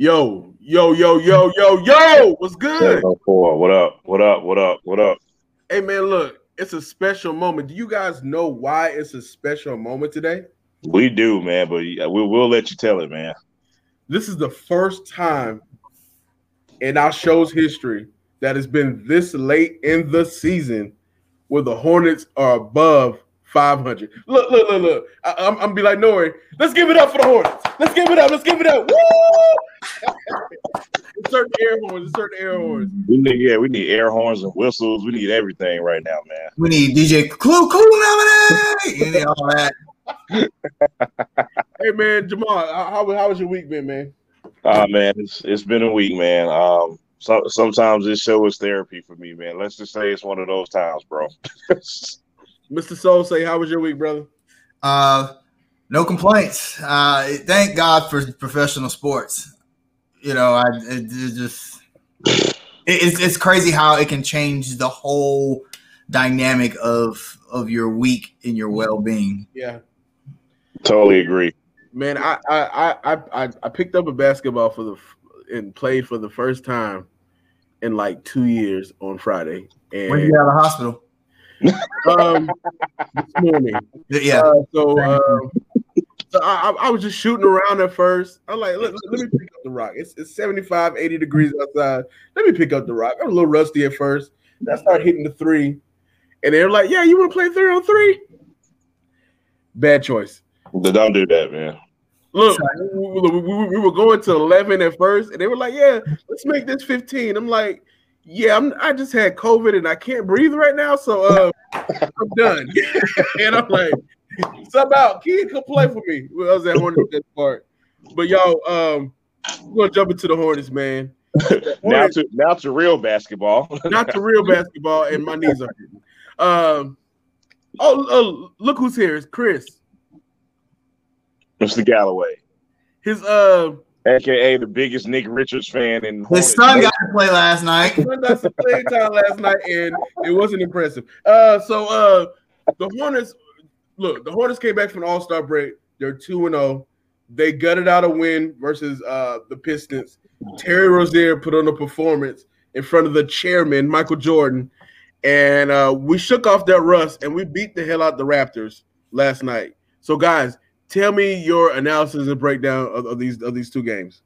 Yo, yo, yo, yo, yo, yo, what's good? What up? What up? What up? What up? Hey man, look, it's a special moment. Do you guys know why it's a special moment today? We do, man, but we'll, we'll let you tell it, man. This is the first time in our show's history that has been this late in the season where the Hornets are above 500. Look, look, look, look. I, am I'm, I'm be like Nori. Let's give it up for the Hornets. Let's give it up. Let's give it up. Woo! Insert the air horns. certain air horns. We need, yeah, we need air horns and whistles. We need everything right now, man. We need DJ Clue Cool nominee. You need all that. hey man, Jamal, how, how was your week been, man? Uh man, it's it's been a week, man. Um, so, sometimes this show is therapy for me, man. Let's just say it's one of those times, bro. Mr. Soul, say how was your week, brother? Uh, no complaints. Uh, thank God for professional sports. You know, I it, it just it, it's it's crazy how it can change the whole dynamic of of your week and your well being. Yeah, totally agree. Man, I I I I I picked up a basketball for the and played for the first time in like two years on Friday. And when you out of the hospital? um, this morning. Yeah. Uh, so, uh, so I, I, was just shooting around at first. I'm like, let, let, me pick up the rock. It's, it's 75, 80 degrees outside. Let me pick up the rock. I'm a little rusty at first. Then I start hitting the three. And they're like, yeah, you want to play three on three? Bad choice. Don't do that, man. Look, we, we, we, were going to 11 at first, and they were like, yeah, let's make this 15. I'm like, yeah, I'm, I just had COVID and I can't breathe right now, so uh, I'm done. and I'm like, somehow, kid, come play for me. Well, I was at Hornets that part, but y'all, um, we're gonna jump into the Hornets, man. Hornets, now to now to real basketball, not to real basketball, and my knees are hurting. Um, oh, oh, look who's here! It's Chris, Mr. Galloway. His uh aka the biggest Nick Richards fan. And his son got to play last night. His son got to play time last night, and it wasn't impressive. Uh, so uh, the Hornets, look, the Hornets came back from All Star break. They're two and zero. Oh. They gutted out a win versus uh, the Pistons. Terry Rozier put on a performance in front of the chairman, Michael Jordan, and uh, we shook off that rust and we beat the hell out the Raptors last night. So, guys, tell me your analysis and breakdown of, of these of these two games.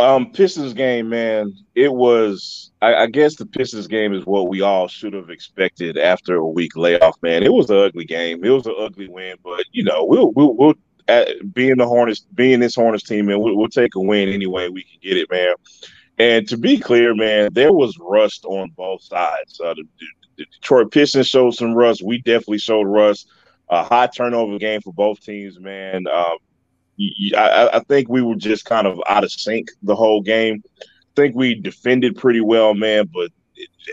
Um, Pistons game, man. It was. I, I, guess the Pistons game is what we all should have expected after a week layoff, man. It was an ugly game. It was an ugly win, but you know, we'll we'll, we'll at, being the Hornets, being this Hornets team, man, we'll, we'll take a win anyway. We can get it, man. And to be clear, man, there was rust on both sides. Uh, the, the Detroit Pistons showed some rust. We definitely showed rust a high turnover game for both teams, man. Um, I, I, think we were just kind of out of sync the whole game. I think we defended pretty well, man, but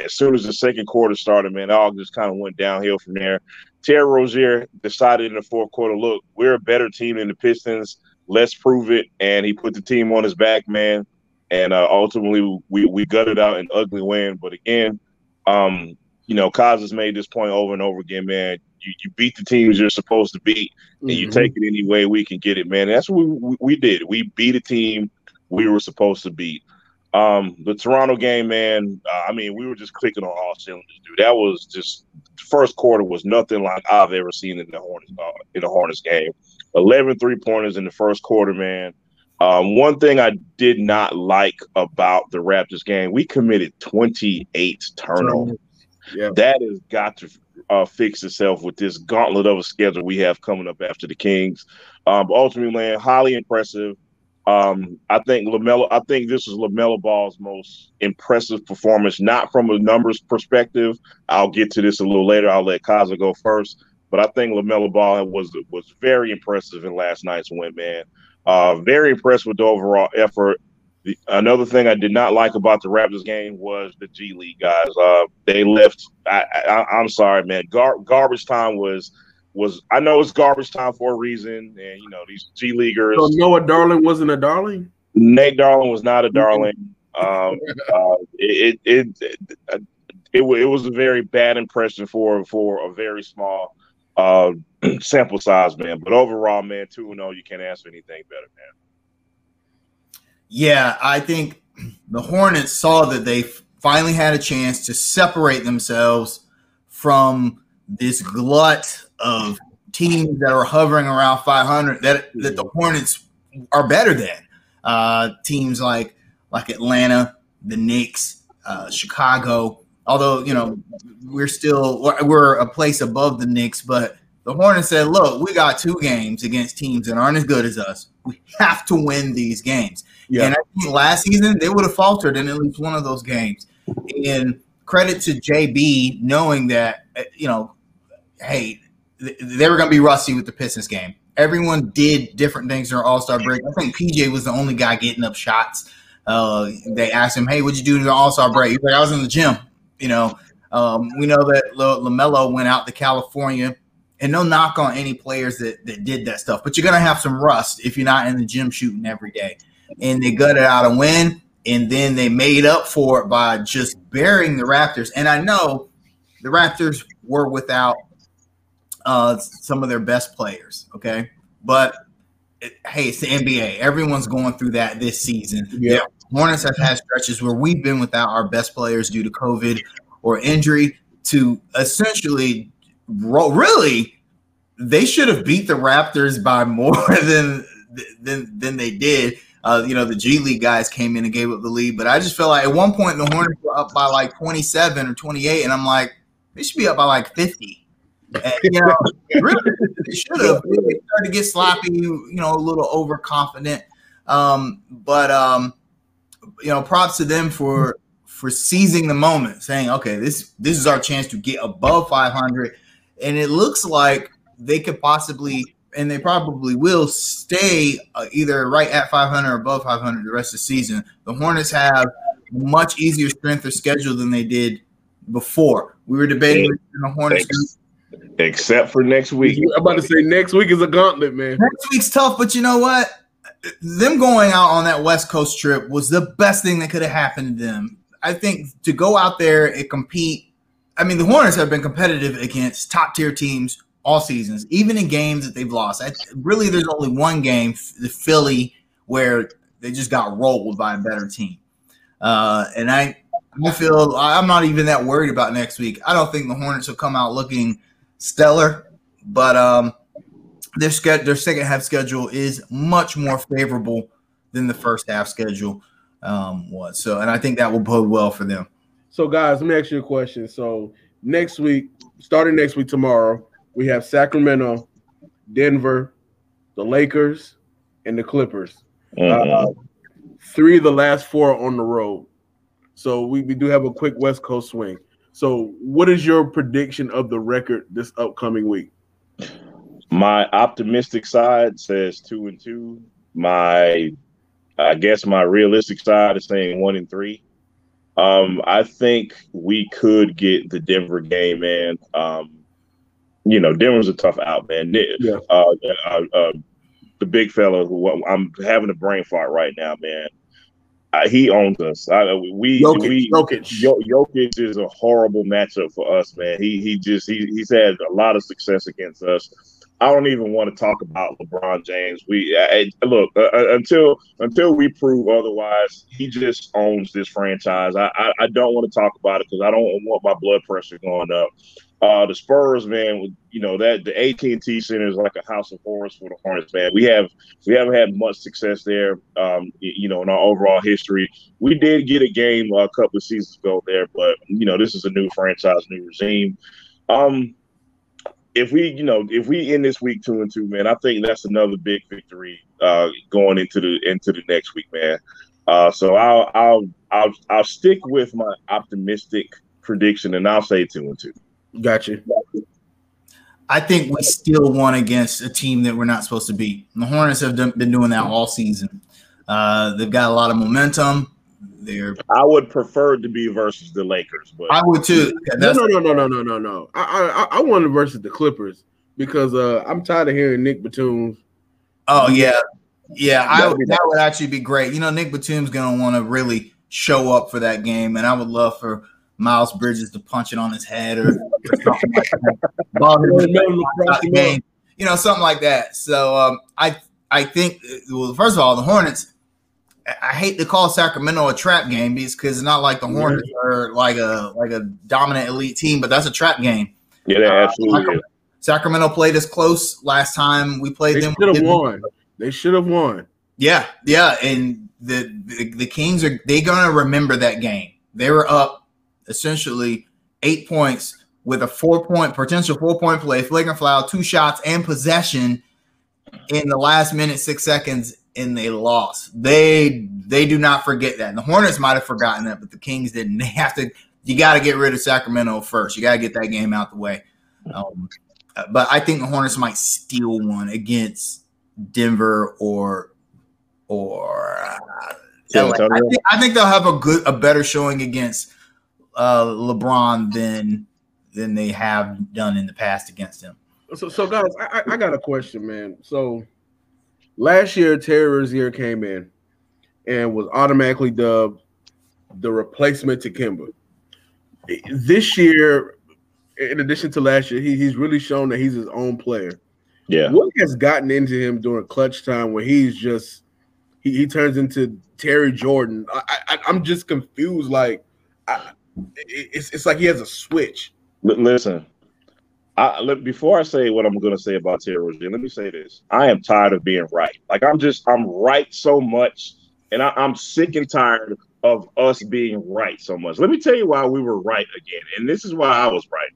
as soon as the second quarter started, man, all just kind of went downhill from there. Terry Rozier decided in the fourth quarter, look, we're a better team than the Pistons. Let's prove it. And he put the team on his back, man. And uh, ultimately, we, we gutted out an ugly win. But again, um, you know, Kaz has made this point over and over again, man you, you beat the teams you're supposed to beat, and mm-hmm. you take it any way we can get it, man. that's what we, we did. We beat a team we were supposed to beat. Um, the Toronto game, man. Uh, I mean, we were just clicking on all cylinders, dude. That was just first quarter was nothing like I've ever seen in the Hornets uh, in the Hornets game. 11 three pointers in the first quarter, man. Um, one thing I did not like about the Raptors game, we committed 28 turnovers. Yeah. That has got to uh, fix itself with this gauntlet of a schedule we have coming up after the Kings. Um, ultimately, man, highly impressive. Um, I think Lamelo. I think this is Lamelo Ball's most impressive performance, not from a numbers perspective. I'll get to this a little later. I'll let Kaza go first, but I think Lamelo Ball was was very impressive in last night's win, man. Uh, very impressed with the overall effort. The, another thing I did not like about the Raptors game was the G League guys. Uh, they left. I, am sorry, man. Gar, garbage time was was. I know it's garbage time for a reason, and you know these G leaguers. So Noah Darling wasn't a darling. Nate Darling was not a darling. Um, uh, it, it, it, it, it, it was a very bad impression for for a very small uh, sample size, man. But overall, man, two and zero, you can't ask for anything better, man. Yeah, I think the Hornets saw that they finally had a chance to separate themselves from this glut of teams that are hovering around 500 that that the Hornets are better than uh, teams like like Atlanta, the Knicks, uh, Chicago. Although you know we're still we're a place above the Knicks, but the Hornets said, "Look, we got two games against teams that aren't as good as us. We have to win these games." Yeah. And I think last season they would have faltered in at least one of those games. And credit to JB knowing that uh, you know, hey, they were going to be rusty with the Pistons game. Everyone did different things during All Star break. I think PJ was the only guy getting up shots. Uh, they asked him, "Hey, what'd you do during All Star break?" He's like, "I was in the gym." You know, um, we know that LaMelo went out to California, and no knock on any players that that did that stuff, but you're gonna have some rust if you're not in the gym shooting every day. And they gutted out a win, and then they made up for it by just burying the Raptors. And I know the Raptors were without uh, some of their best players. Okay, but it, hey, it's the NBA. Everyone's going through that this season. Yeah. Hornets have had stretches where we've been without our best players due to COVID or injury. To essentially, really, they should have beat the Raptors by more than than than they did. Uh, you know, the G League guys came in and gave up the lead, but I just felt like at one point the Hornets were up by like 27 or 28, and I'm like, they should be up by like 50. And, you know, really, they should have. They started to get sloppy, you know, a little overconfident. Um, but um, you know, props to them for for seizing the moment, saying, "Okay, this this is our chance to get above 500." And it looks like they could possibly, and they probably will, stay uh, either right at 500 or above 500 the rest of the season. The Hornets have much easier strength of schedule than they did before. We were debating the Hornets except for next week. I'm about to say next week is a gauntlet, man. Next week's tough, but you know what? Them going out on that West Coast trip was the best thing that could have happened to them. I think to go out there and compete. I mean, the Hornets have been competitive against top tier teams all seasons, even in games that they've lost. I, really, there's only one game, the Philly, where they just got rolled by a better team. Uh, and I, I feel I'm not even that worried about next week. I don't think the Hornets will come out looking stellar, but um, their schedule, their second half schedule is much more favorable than the first half schedule um, was. So, and I think that will bode well for them. So, guys, let me ask you a question. So, next week, starting next week tomorrow, we have Sacramento, Denver, the Lakers, and the Clippers. Mm-hmm. Uh, three of the last four on the road. So we, we do have a quick West Coast swing. So, what is your prediction of the record this upcoming week? My optimistic side says two and two. My, I guess, my realistic side is saying one and three. Um, I think we could get the Denver game, man. Um, you know, Denver's a tough out, man. Yeah. Uh, uh, uh, the big fella who I'm having a brain fart right now, man he owns us. I, we Jokic, we Jokic. Jokic is a horrible matchup for us, man. He he just he, he's had a lot of success against us. I don't even want to talk about LeBron James. We I, look uh, uh, until until we prove otherwise. He just owns this franchise. I I, I don't want to talk about it because I don't want my blood pressure going up. Uh, the Spurs, man, you know that the AT and T Center is like a house of horrors for the Hornets, man. We have we haven't had much success there, um, you know, in our overall history. We did get a game a couple of seasons ago there, but you know, this is a new franchise, new regime. Um, if we, you know, if we end this week two and two, man, I think that's another big victory uh, going into the into the next week, man. Uh, so I'll I'll I'll I'll stick with my optimistic prediction, and I'll say two and two. Gotcha. I think we still won against a team that we're not supposed to beat. And the Hornets have done, been doing that all season. Uh, they've got a lot of momentum. They're. I would prefer to be versus the Lakers, but I would too. no, no, no, no, no, no, no, no. I I, I wanted versus the Clippers because uh, I'm tired of hearing Nick Batum. Oh yeah, yeah. I would, that would actually be great. You know, Nick Batum's gonna want to really show up for that game, and I would love for Miles Bridges to punch it on his head or, or something like that. Ball game, you know, something like that. So um, I I think well, first of all, the Hornets. I hate to call Sacramento a trap game because it's not like the Hornets are like a like a dominant elite team, but that's a trap game. Yeah, uh, absolutely. Sacramento played us close last time we played them. they them. Should have won. They should have won. Yeah, yeah, and the, the the Kings are they gonna remember that game. They were up essentially eight points with a four point potential four point play, flagrant foul, two shots, and possession in the last minute six seconds, and they lost. They they do not forget that. And the Hornets might have forgotten that, but the Kings didn't. They have to. You got to get rid of Sacramento first. You got to get that game out the way. Um, but I think the Hornets might steal one against Denver or or uh, LA. I, think, I think they'll have a good, a better showing against uh, LeBron than than they have done in the past against him. So, so guys, I, I got a question, man. So last year, Terry Rozier came in and was automatically dubbed the replacement to Kemba. This year, in addition to last year, he, he's really shown that he's his own player. Yeah. What has gotten into him during clutch time where he's just he, he turns into Terry Jordan? I, I am just confused. Like, I, it's it's like he has a switch. Listen, I, look, before I say what I'm going to say about Terry Rozier, let me say this: I am tired of being right. Like I'm just I'm right so much, and I, I'm sick and tired of us being right so much. Let me tell you why we were right again, and this is why I was right.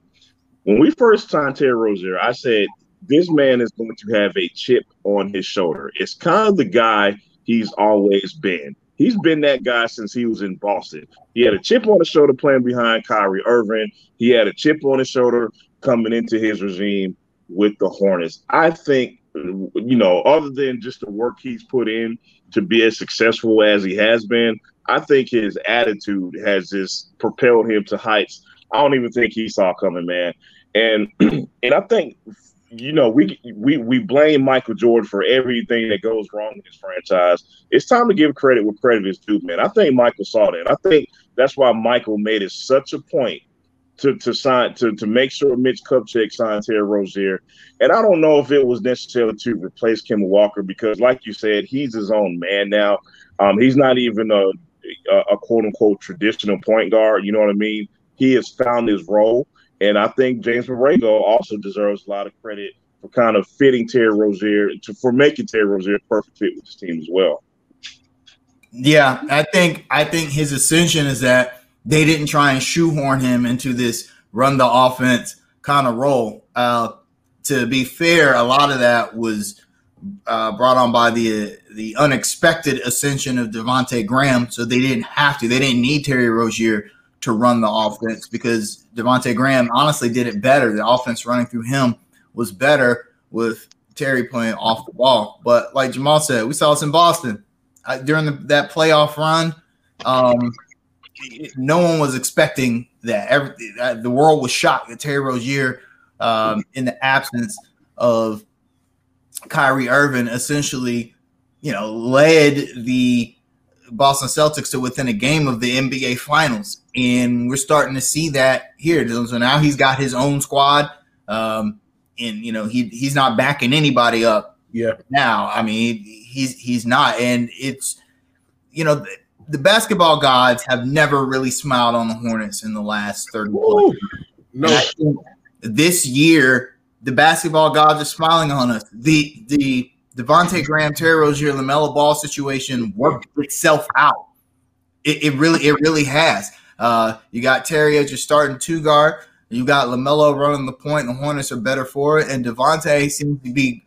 When we first signed Terry Rozier, I said this man is going to have a chip on his shoulder. It's kind of the guy he's always been. He's been that guy since he was in Boston. He had a chip on his shoulder playing behind Kyrie Irving. He had a chip on his shoulder coming into his regime with the Hornets. I think, you know, other than just the work he's put in to be as successful as he has been, I think his attitude has just propelled him to heights I don't even think he saw coming, man. And and I think you know, we we we blame Michael Jordan for everything that goes wrong in his franchise. It's time to give credit where credit is due, man. I think Michael saw that. I think that's why Michael made it such a point to to sign to to make sure Mitch Kupchak signs Terry Rozier. And I don't know if it was necessarily to replace Kemba Walker because, like you said, he's his own man now. Um, he's not even a, a, a quote unquote traditional point guard. You know what I mean? He has found his role and I think James Borrego also deserves a lot of credit for kind of fitting Terry Rozier to for making Terry Rozier a perfect fit with his team as well. Yeah, I think I think his ascension is that they didn't try and shoehorn him into this run the offense kind of role. Uh, to be fair, a lot of that was uh, brought on by the the unexpected ascension of Devonte Graham, so they didn't have to. They didn't need Terry Rozier to run the offense because Devonte Graham honestly did it better. The offense running through him was better with Terry playing off the ball. But like Jamal said, we saw this in Boston uh, during the, that playoff run. Um, no one was expecting that. Every, uh, the world was shocked that Terry Rozier, um, in the absence of Kyrie Irving, essentially, you know, led the Boston Celtics to within a game of the NBA Finals, and we're starting to see that here. So now he's got his own squad, um, and you know he he's not backing anybody up. Yeah. Now, I mean, he's he's not, and it's you know the, the basketball gods have never really smiled on the Hornets in the last thirty. No. This year, the basketball gods are smiling on us. The the Devonte Graham, Terry Rozier, LaMelo Ball situation worked itself out. It, it really, it really has. Uh, you got Terry as your starting two guard. You got LaMelo running the point. The Hornets are better for it, and Devonte seems to be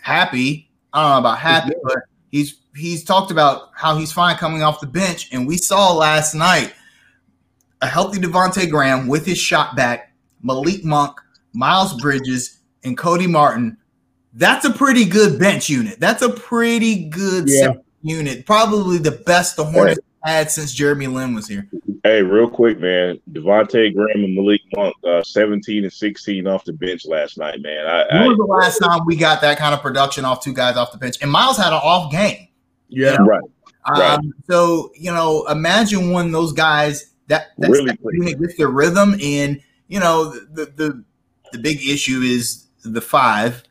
happy. I don't know about happy, but he's he's talked about how he's fine coming off the bench, and we saw last night a healthy Devonte Graham with his shot back, Malik Monk, Miles Bridges, and Cody Martin that's a pretty good bench unit. That's a pretty good yeah. unit. Probably the best the Hornets had since Jeremy Lin was here. Hey, real quick, man. Devonte Graham and Malik Monk, uh, 17 and 16 off the bench last night, man. I, when was the last time we got that kind of production off two guys off the bench? And Miles had an off game. Yeah, you know? right. Um, right. So, you know, imagine when those guys that that's really that gets their rhythm. And you know, the the the big issue is the five.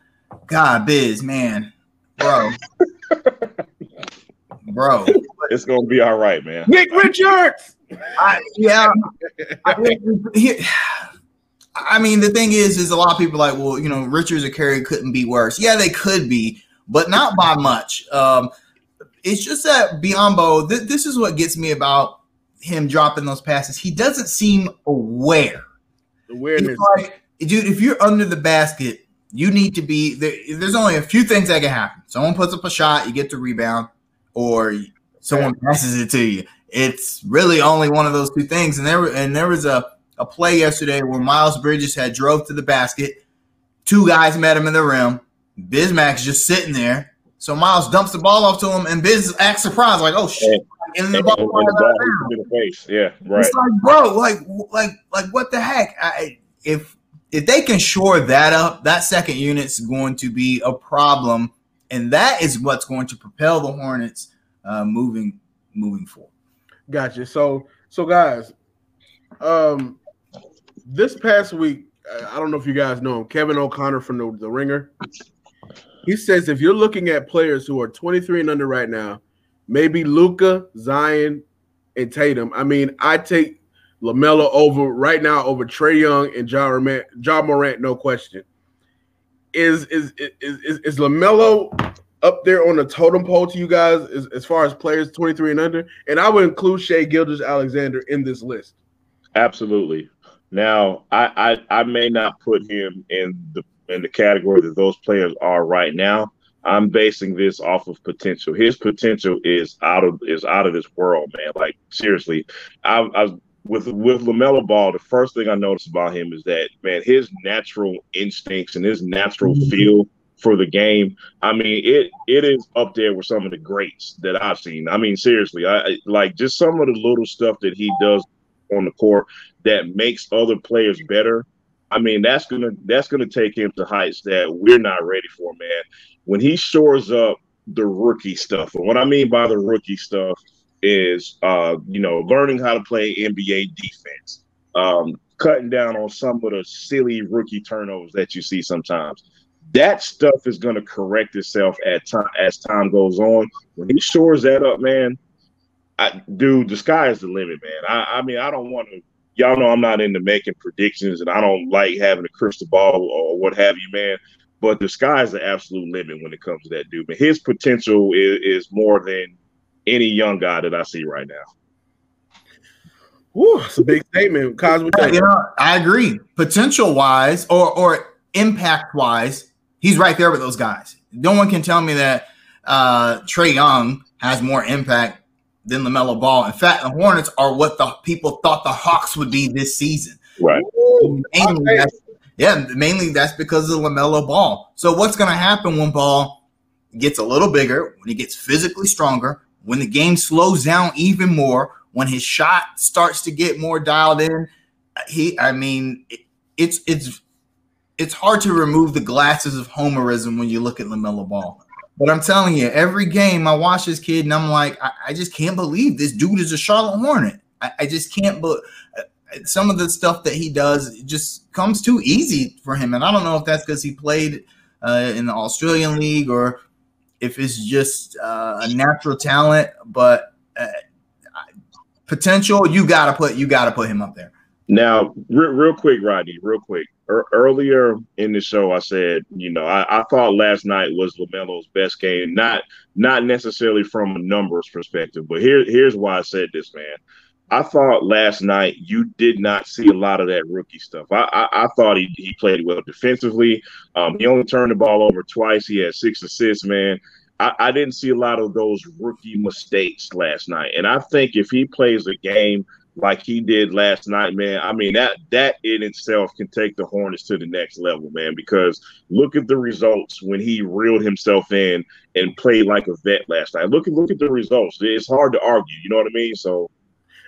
God, Biz, man, bro, bro, it's gonna be all right, man. Nick Richards. I, yeah, I, he, I mean, the thing is, is a lot of people like, well, you know, Richards or Carey couldn't be worse. Yeah, they could be, but not by much. Um, it's just that Biyombo, th- this is what gets me about him dropping those passes. He doesn't seem aware. Awareness. Like, dude, if you're under the basket, you need to be there, there's only a few things that can happen. Someone puts up a shot, you get the rebound, or someone passes it to you. It's really only one of those two things. And there and there was a a play yesterday where Miles Bridges had drove to the basket. Two guys met him in the rim. Bismack's just sitting there. So Miles dumps the ball off to him, and Biz acts surprised, like, "Oh shit!" And the ball, the ball the face. Yeah, right. It's like, bro, like, like, like, what the heck? I, if if they can shore that up, that second unit's going to be a problem, and that is what's going to propel the Hornets uh, moving moving forward. Gotcha. So, so guys, um, this past week, I don't know if you guys know him, Kevin O'Connor from the, the Ringer. He says if you're looking at players who are 23 and under right now, maybe Luka, Zion, and Tatum. I mean, I take LaMelo over right now over Trae Young and Ja Morant, Ja Morant, no question. Is is is is, is LaMelo up there on the totem pole to you guys as, as far as players 23 and under? And I would include Shai Gilgeous-Alexander in this list. Absolutely. Now, I, I I may not put him in the in the category that those players are right now. I'm basing this off of potential. His potential is out of is out of this world, man. Like seriously, I, I with with Lamelo Ball. The first thing I noticed about him is that man, his natural instincts and his natural mm-hmm. feel for the game. I mean, it it is up there with some of the greats that I've seen. I mean, seriously, I like just some of the little stuff that he does on the court that makes other players better. I mean, that's gonna that's gonna take him to heights that we're not ready for, man. When he shores up the rookie stuff, and what I mean by the rookie stuff is, uh, you know, learning how to play NBA defense, um, cutting down on some of the silly rookie turnovers that you see sometimes. That stuff is going to correct itself at time as time goes on. When he shores that up, man, I, dude, the sky is the limit, man. I, I mean, I don't want to. Y'all know I'm not into making predictions, and I don't like having a crystal ball or what have you, man. But the sky is the absolute limit when it comes to that dude. But his potential is, is more than any young guy that I see right now. Whew, it's a big statement. Cos, yeah, you know, I agree. Potential wise or or impact wise, he's right there with those guys. No one can tell me that uh, Trae Young has more impact than LaMelo Ball. In fact, the Hornets are what the people thought the Hawks would be this season. Right. Mainly yeah, mainly that's because of LaMelo Ball. So what's going to happen when Ball gets a little bigger, when he gets physically stronger, when the game slows down even more, when his shot starts to get more dialed in? He, I mean, it, it's it's it's hard to remove the glasses of homerism when you look at LaMelo Ball. But I'm telling you, every game I watch this kid and I'm like, I, I just can't believe this dude is a Charlotte Hornet. I, I just can't. But some of the stuff that he does just comes too easy for him, and I don't know if that's because he played uh, in the Australian League or if it's just uh, a natural talent. But uh, potential, you gotta put you gotta put him up there. Now, real, real quick, Rodney, real quick earlier in the show, I said, you know, I, I thought last night was Lamelo's best game. Not not necessarily from a numbers perspective, but here here's why I said this, man. I thought last night you did not see a lot of that rookie stuff. I I, I thought he, he played well defensively. Um, he only turned the ball over twice. He had six assists, man. I, I didn't see a lot of those rookie mistakes last night. And I think if he plays a game – like he did last night, man. I mean that that in itself can take the Hornets to the next level, man. Because look at the results when he reeled himself in and played like a vet last night. Look at look at the results. It's hard to argue. You know what I mean? So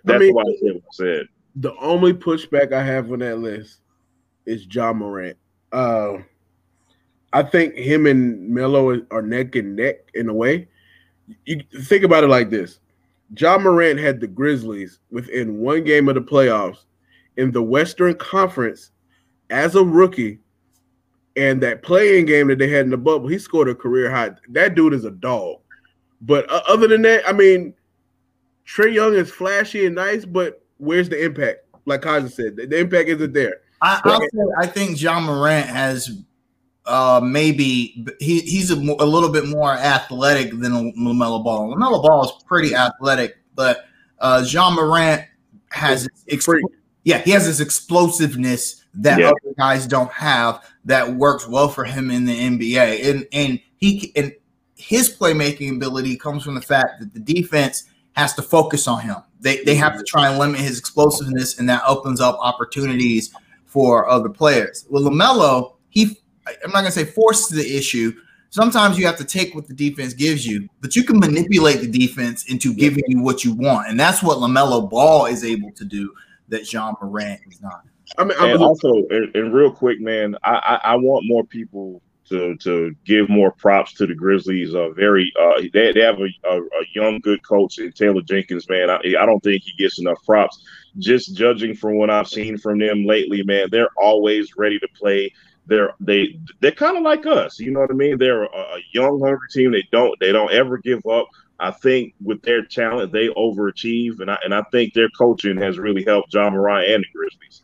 that's I mean, why I said what I said. The only pushback I have on that list is Ja Morant. Uh, I think him and Melo are neck and neck in a way. You think about it like this: Ja Morant had the Grizzlies within one game of the playoffs in the Western Conference as a rookie. And that play-in game that they had in the bubble, he scored a career high. That dude is a dog. But uh, other than that, I mean, Trae Young is flashy and nice, but where's the impact? Like Kaja said, the, the impact isn't there. I, say, I think Ja Morant has uh, maybe he, he's a, a, little bit more athletic than LaMelo Ball. LaMelo Ball is pretty athletic, but uh, Ja Morant has yeah, he has this explosiveness that yeah. other guys don't have that works well for him in the NBA. And and he and his playmaking ability comes from the fact that the defense has to focus on him. They they have to mm-hmm. try and limit his explosiveness, and that opens up opportunities for other players. With LaMelo, he I'm not gonna say forces the issue. Sometimes you have to take what the defense gives you, but you can manipulate the defense into giving you what you want, and that's what LaMelo Ball is able to do that Ja Morant is not. I mean, I and also, and, and, real quick, man, I, I, I want more people to to give more props to the Grizzlies. Uh, very, uh, they, they have a, a, a young, good coach in Taylor Jenkins, man. I, I don't think he gets enough props. Just judging from what I've seen from them lately, man, they're always ready to play. They're they they're kind of like us, you know what I mean? They're a, a young, hungry team. They don't they don't ever give up. I think with their talent, they overachieve, and I and I think their coaching has really helped Ja Morant and the Grizzlies.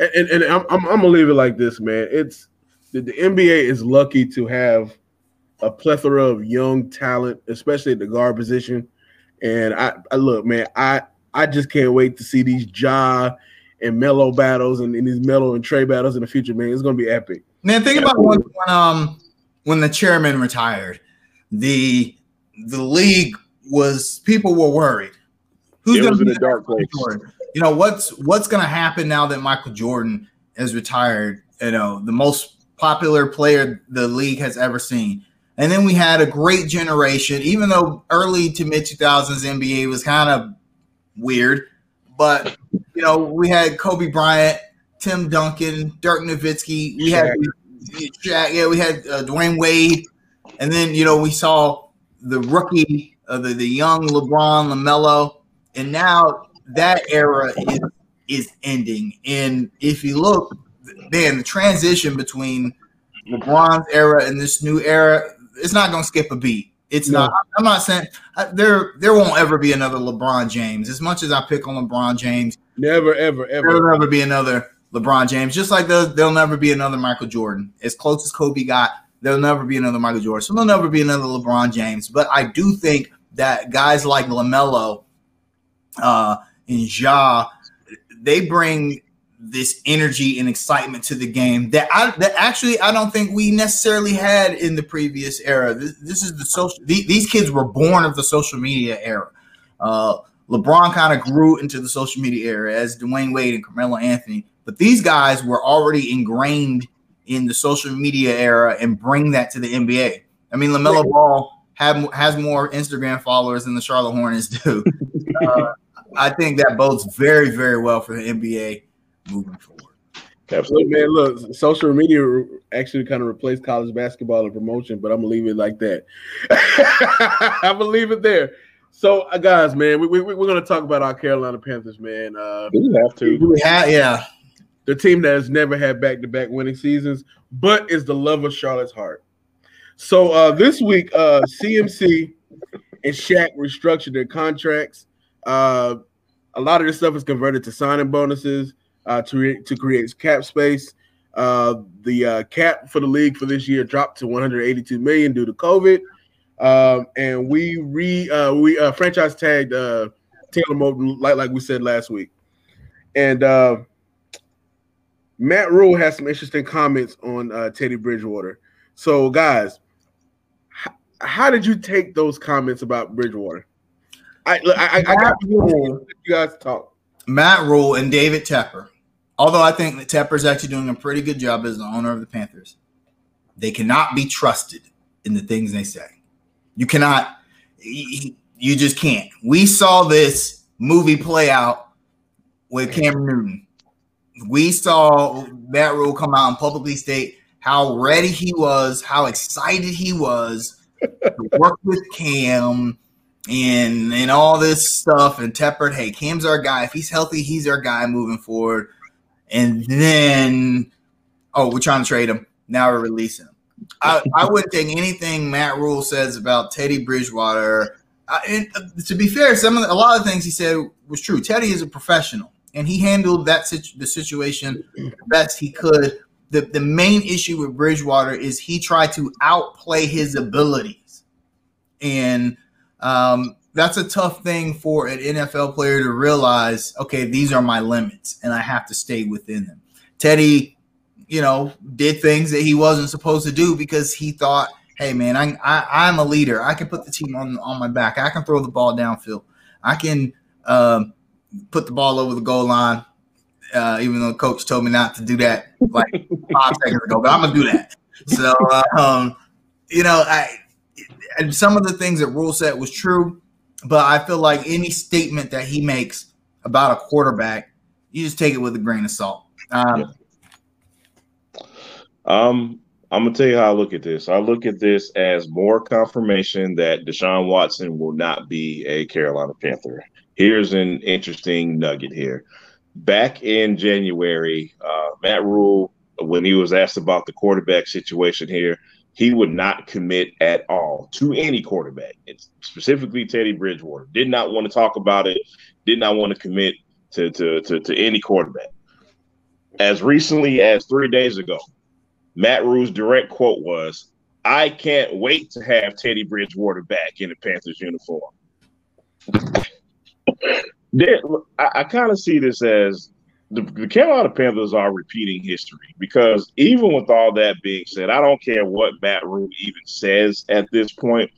And, and, and I'm, I'm, I'm gonna leave it like this, man. It's the, the NBA is lucky to have a plethora of young talent, especially at the guard position. And I, I look, man, I I just can't wait to see these Ja and Melo battles and, and these Melo and Trae battles in the future, man. It's gonna be epic. Man, think about when, when um when the chairman retired, the the league was people were worried. Who's it gonna be in a dark place? You know what's what's gonna happen now that Michael Jordan is retired? You know the most popular player the league has ever seen. And then we had a great generation, even though early to mid 2000s NBA was kind of weird. But, you know, we had Kobe Bryant, Tim Duncan, Dirk Nowitzki. We had, Shaq, yeah, we had uh, Dwyane Wade. And then, you know, we saw the rookie, uh, the, the young LeBron, LaMelo. And now that era is, is ending. And if you look, man, the transition between LeBron's era and this new era, it's not going to skip a beat. It's no. not. I'm not saying there there won't ever be another LeBron James. As much as I pick on LeBron James, never, ever, ever, there'll never be another LeBron James. Just like there'll, there'll never be another Michael Jordan. As close as Kobe got, there'll never be another Michael Jordan. So there'll never be another LeBron James. But I do think that guys like LaMelo uh, and Ja, they bring this energy and excitement to the game that I that actually I don't think we necessarily had in the previous era. This, this is the social. these kids were born of the social media era. Uh, LeBron kind of grew into the social media era as Dwyane Wade and Carmelo Anthony, but these guys were already ingrained in the social media era and bring that to the NBA. I mean, LaMelo Ball have, has more Instagram followers than the Charlotte Hornets do. uh, I think that bodes very, very well for the NBA moving forward. Absolutely, man. Look, social media actually kind of replaced college basketball and promotion, but I'm gonna leave it like that. I'm gonna leave it there. So, uh, guys, man, we, we, we're gonna talk about our Carolina Panthers, man. Uh, we have to. We have, yeah. The team that has never had back-to-back winning seasons, but is the love of Charlotte's heart. So uh, this week, uh, CMC and Shaq restructured their contracts. Uh, a lot of this stuff is converted to signing bonuses uh, to to create cap space. Uh, the uh, cap for the league for this year dropped to 182 million due to COVID, um, and we re uh, we uh, franchise tagged uh, Taylor Moton like like we said last week, and uh, Matt Rhule has some interesting comments on uh, Teddy Bridgewater. So, guys, h- how did you take those comments about Bridgewater? I I, I, I got you guys talk. Matt Rhule and David Tepper although I think that Tepper's actually doing a pretty good job as the owner of the Panthers, they cannot be trusted in the things they say. You cannot, you just can't. We saw this movie play out with Cam Newton. We saw Matt Rhule come out and publicly state how ready he was, how excited he was to work with Cam, and and all this stuff and Tepper, hey, Cam's our guy. If he's healthy, he's our guy moving forward. And then, oh, we're trying to trade him. Now we're releasing him. I, I wouldn't take anything Matt Rhule says about Teddy Bridgewater. I, uh, to be fair, some of the, a lot of things he said was true. Teddy is a professional, and he handled that situ- the situation the best he could. The, the main issue with Bridgewater is he tried to outplay his abilities. And um, that's a tough thing for an NFL player to realize. Okay, these are my limits, and I have to stay within them. Teddy, you know, did things that he wasn't supposed to do because he thought, "Hey, man, I, I I'm a leader. I can put the team on on my back. I can throw the ball downfield. I can um, put the ball over the goal line." Uh, even though the coach told me not to do that like five seconds ago, but I'm gonna do that. So, uh, um, you know, I and some of the things that Rhule said was true, but I feel like any statement that he makes about a quarterback, you just take it with a grain of salt. Um, yeah. um I'm gonna tell you how I look at this. I look at this as more confirmation that Deshaun Watson will not be a Carolina Panther. Here's an interesting nugget here. Back in January, uh, Matt Rhule, when he was asked about the quarterback situation here, he would not commit at all to any quarterback. Specifically Teddy Bridgewater. Did not want to talk about it. Did not want to commit to to to, to any quarterback. As recently as three days ago, Matt Rhule's direct quote was, "I can't wait to have Teddy Bridgewater back in the Panthers uniform." I, I kind of see this as the, the Carolina Panthers are repeating history because even with all that being said, I don't care what Matt Rhule even says at this point.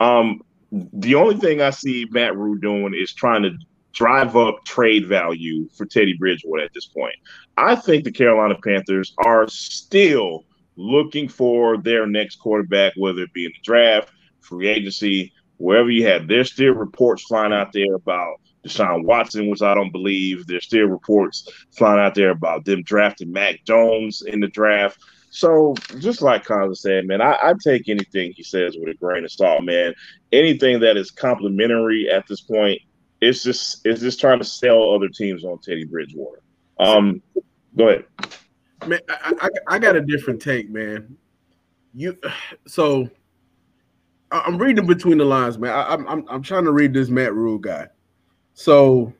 Um, the only thing I see Matt Rhule doing is trying to drive up trade value for Teddy Bridgewater at this point. I think the Carolina Panthers are still looking for their next quarterback, whether it be in the draft, free agency, wherever you have. There's still reports flying out there about Deshaun Watson, which I don't believe. There's still reports flying out there about them drafting Mac Jones in the draft. So, just like Connor said, man, I, I, take anything he says with a grain of salt, man. Anything that is complimentary at this point, it's just it's just trying to sell other teams on Teddy Bridgewater. Um, go ahead. Man, I, I, I got a different take, man. You so I'm reading between the lines, man. I, I'm I'm trying to read this Matt Rhule guy. So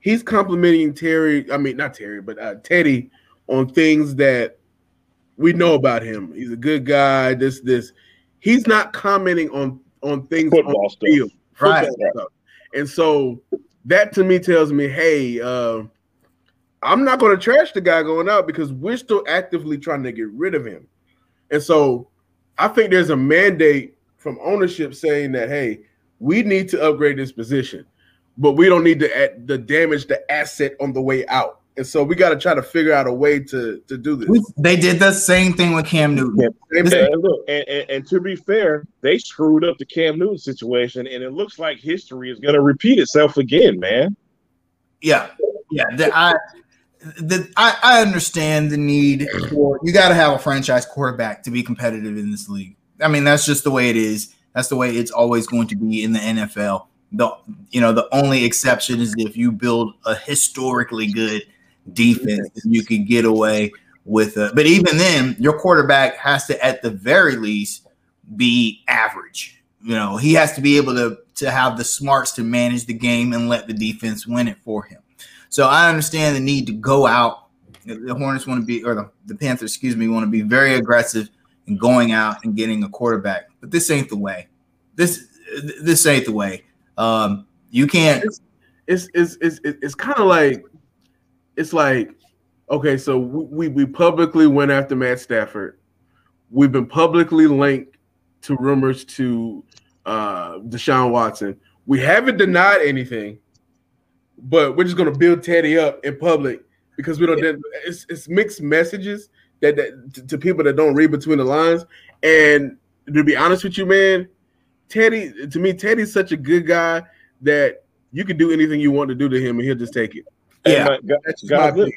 he's complimenting Terry, I mean not Terry, but uh, Teddy on things that we know about him. He's a good guy. This this he's not commenting on on things football on the field, right? Stuff. And so that to me tells me, hey, uh, I'm not going to trash the guy going out because we're still actively trying to get rid of him. And so I think there's a mandate from ownership saying that, hey, we need to upgrade this position but we don't need to the damage the asset on the way out. And so we got to try to figure out a way to to do this. They did the same thing with Cam Newton. And, look, and, and, and, to be fair, they screwed up the Cam Newton situation, and it looks like history is going to repeat itself again, man. Yeah, yeah. The, I, the, I, I understand the need for you got to have a franchise quarterback to be competitive in this league. I mean, that's just the way it is. That's the way it's always going to be in the NFL. The you know the only exception is if you build a historically good defense, you can get away with it. But even then, your quarterback has to at the very least be average. You know, he has to be able to to have the smarts to manage the game and let the defense win it for him. So I understand the need to go out. The Hornets want to be, or the, the Panthers, excuse me, want to be very aggressive in going out and getting a quarterback. But this ain't the way. This this ain't the way. Um, you can't. It's it's it's it's, it's kind of like it's like okay, so we we publicly went after Matt Stafford. We've been publicly linked to rumors to uh, Deshaun Watson. We haven't denied anything, but we're just going to build Teddy up in public because we don't. It's, it's mixed messages that, that to people that don't read between the lines. And to be honest with you, man, Teddy, to me, Teddy's such a good guy that you can do anything you want to do to him, and he'll just take it. Yeah, God, uh, let,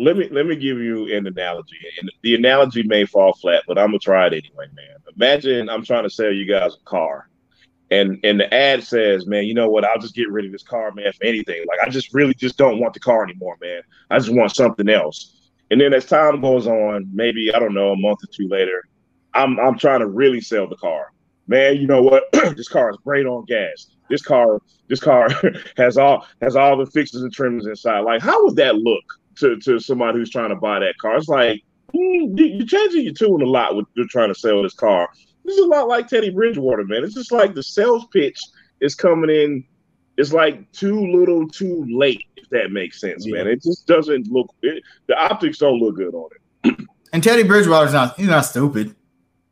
let, me let me give you an analogy, and the analogy may fall flat, but I'm gonna try it anyway, man. Imagine I'm trying to sell you guys a car, and and the ad says, man, you know what? I'll just get rid of this car, man, for anything. Like I just really just don't want the car anymore, man. I just want something else. And then as time goes on, maybe I don't know, a month or two later, I'm I'm trying to really sell the car. Man, you know what? this car is great on gas. This car, this car has all has all the fixes and trimmings inside. Like, how would that look to, to somebody who's trying to buy that car? It's like mm, you're changing your tune a lot with you're trying to sell this car. This is a lot like Teddy Bridgewater, man. It's just like the sales pitch is coming in. It's like too little, too late. If that makes sense, yeah. man. It just doesn't look. It, the optics don't look good on it. And Teddy Bridgewater's not. He's not stupid.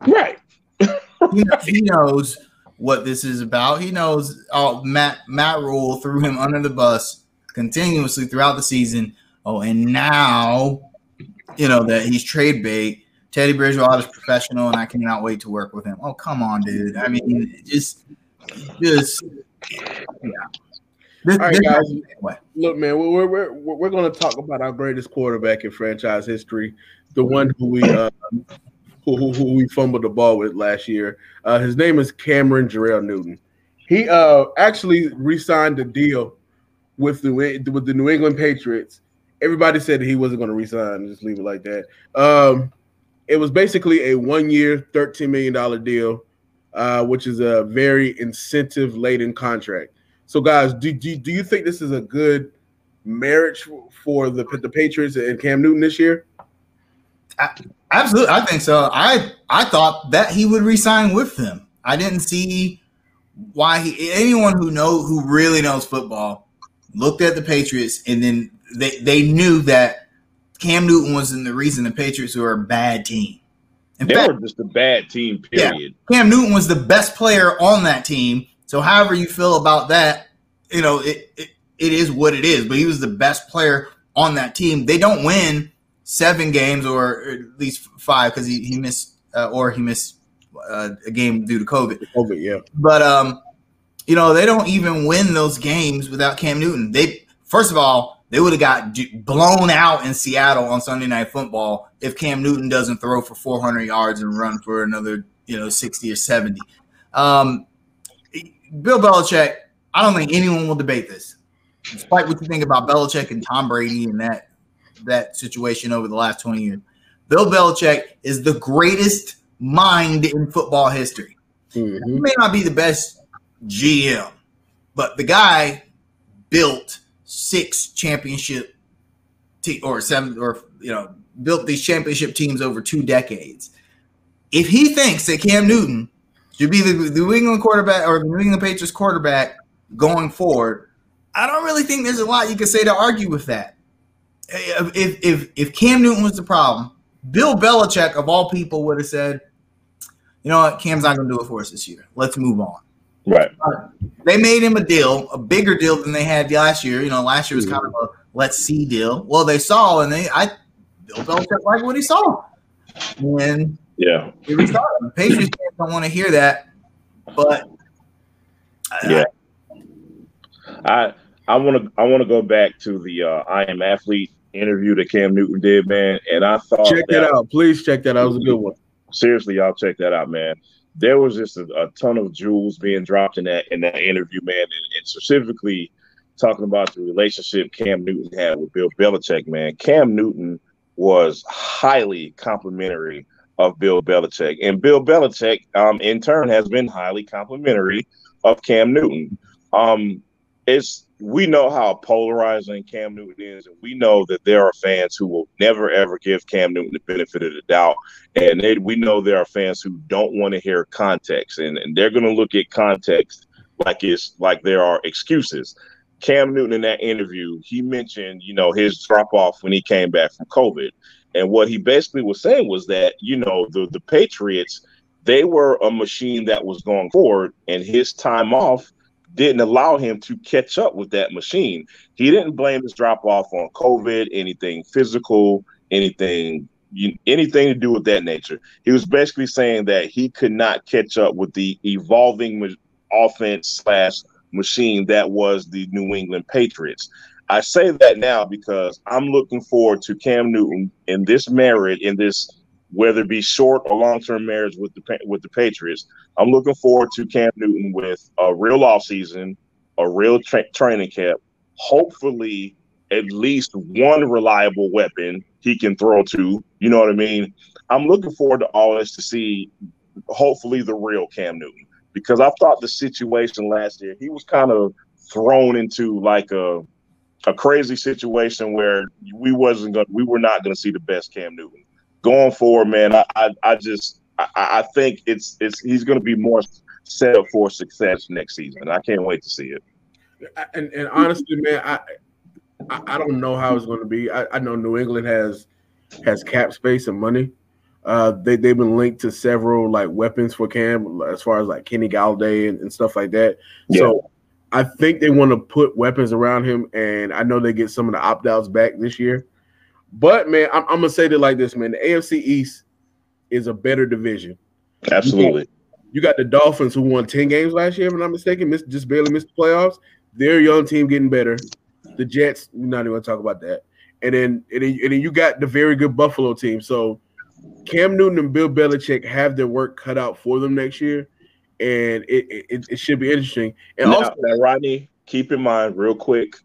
Right. he, he knows what this is about. He knows uh, Matt Matt Rhule threw him under the bus continuously throughout the season. Oh, and now you know that he's trade bait. Teddy Bridgewater is professional, and I cannot wait to work with him. Oh, come on, dude. I mean, just, just, yeah. This, All right, guys. Look, man, we're we're we're going to talk about our greatest quarterback in franchise history, the one who we uh, who, who, who we fumbled the ball with last year. Uh, his name is Cameron Jerrell Newton. He uh, actually re-signed the deal with the with the New England Patriots. Everybody said he wasn't going to resign. Just leave it like that. Um, it was basically a one-year, thirteen million dollar deal, uh, which is a very incentive-laden contract. So, guys, do, do, do you think this is a good marriage for the the Patriots and Cam Newton this year? Absolutely, I think so. I I thought that he would resign with them. I didn't see why he. Anyone who know who really knows football looked at the Patriots and then they they knew that Cam Newton wasn't the reason the Patriots were a bad team. In they fact, were just a bad team, period. Yeah, Cam Newton was the best player on that team. So, however you feel about that, you know, it, it, it is what it is. But he was the best player on that team. They don't win seven games or at least five because he, he missed uh, or he missed uh, a game due to COVID. COVID, yeah. But um, you know, they don't even win those games without Cam Newton. They first of all, they would have got blown out in Seattle on Sunday Night Football if Cam Newton doesn't throw for 400 yards and run for another, you know, 60 or 70. Um, Bill Belichick, I don't think anyone will debate this, despite what you think about Belichick and Tom Brady and that that situation over the last 20 years. Bill Belichick is the greatest mind in football history. Mm-hmm. He may not be the best GM, but the guy built six championship te- or seven or you know built these championship teams over two decades. If he thinks that Cam Newton should be the, the New England quarterback or the New England Patriots quarterback going forward, I don't really think there's a lot you can say to argue with that. If if if Cam Newton was the problem, Bill Belichick of all people would have said, "You know what? Cam's not going to do it for us this year. Let's move on." Right. Uh, they made him a deal, a bigger deal than they had last year. You know, last year was mm-hmm. kind of a let's see deal. Well, they saw and they I Bill Belichick liked what he saw. And yeah, he The Patriots don't want to hear that, but uh, yeah. I I want to I want to go back to the uh, I am athlete interview that Cam Newton did, man, and I thought check that, that out. Please check that out. It was a good one. Seriously, y'all check that out, man there was just a, a, ton of jewels being dropped in that in that interview, man, and, and, specifically talking about the relationship Cam Newton had with Bill Belichick, man. Cam Newton was highly complimentary of Bill Belichick, and Bill Belichick, um, in turn, has been highly complimentary of Cam Newton. Um, it's we know how polarizing Cam Newton is, and we know that there are fans who will never ever give Cam Newton the benefit of the doubt, and they, we know there are fans who don't want to hear context, and, and they're going to look at context like it's like there are excuses. Cam Newton in that interview, he mentioned you know his drop off when he came back from COVID, and what he basically was saying was that you know the the Patriots they were a machine that was going forward, and his time off didn't allow him to catch up with that machine. He didn't blame his drop off on COVID, anything physical, anything anything to do with that nature. He was basically saying that he could not catch up with the evolving offense slash machine that was the New England Patriots. I say that now because I'm looking forward to Cam Newton in this marriage, in this whether it be short or long term marriage with the with the Patriots. I'm looking forward to Cam Newton with a real off season, a real tra- training camp. Hopefully, at least one reliable weapon he can throw to. You know what I mean? I'm looking forward to all this to see, hopefully, the real Cam Newton because I thought the situation last year he was kind of thrown into like a a crazy situation where we wasn't going we were not going to see the best Cam Newton going forward. Man, I I, I just I, I think it's it's he's going to be more set up for success next season. I can't wait to see it. And and honestly, man, I I, don't know how it's going to be. I, I know New England has has cap space and money. Uh, they they've been linked to several like weapons for Cam, as far as like Kenny Golladay and, and stuff like that. Yeah. So I think they want to put weapons around him, and I know they get some of the opt outs back this year. But man, I'm, I'm, gonna say it like this, man. The AFC East is a better division. Absolutely. You got, you got the Dolphins who won 10 games last year, if I'm not mistaken, missed, just barely missed the playoffs. Their young team getting better. The Jets, we're not even gonna talk about that. And then, and then, and then you got the very good Buffalo team. So Cam Newton and Bill Belichick have their work cut out for them next year, and it it, it should be interesting. And now, also, now, Rodney, keep in mind real quick,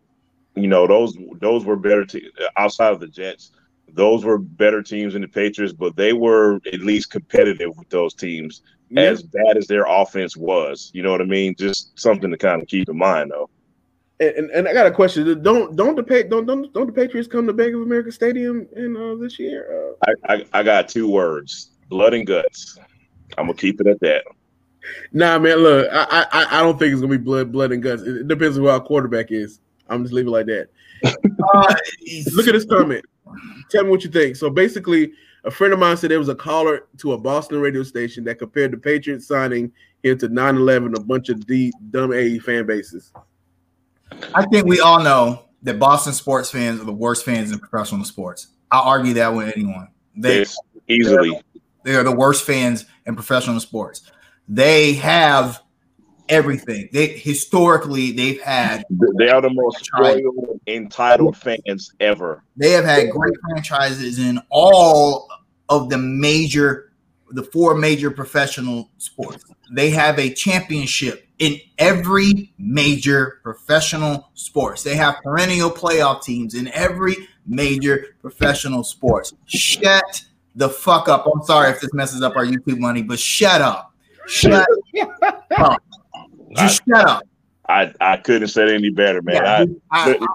you know those those were better te- outside of the Jets. Those were better teams than the Patriots, but they were at least competitive with those teams. Yeah. As bad as their offense was, you know what I mean. Just something to kind of keep in mind, though. And, and, I got a question. Don't don't the don't don't don't the Patriots come to Bank of America Stadium in uh, this year? Uh, I, I, I got two words: blood and guts. I'm gonna keep it at that. Nah, man. Look, I I, I don't think it's gonna be blood blood and guts. It depends on who our quarterback is. I'm just leaving it like that. uh, look at this comment. Tell me what you think. So basically, a friend of mine said there was a caller to a Boston radio station that compared the Patriots signing him to 9/11, a bunch of D, dumb A fan bases. I think we all know that Boston sports fans are the worst fans in professional sports. I'll argue that with anyone. They yes, easily they are the worst fans in professional sports. They have everything. They historically they've had they are the most loyal, entitled fans ever. They have had great franchises in all of the major the four major professional sports. They have a championship in every major professional sports. They have perennial playoff teams in every major professional sports. Shut the fuck up. I'm sorry if this messes up our YouTube money, but shut up. Shut up. Just I, shut up. I, I couldn't have said any better, man. Yeah, I, I,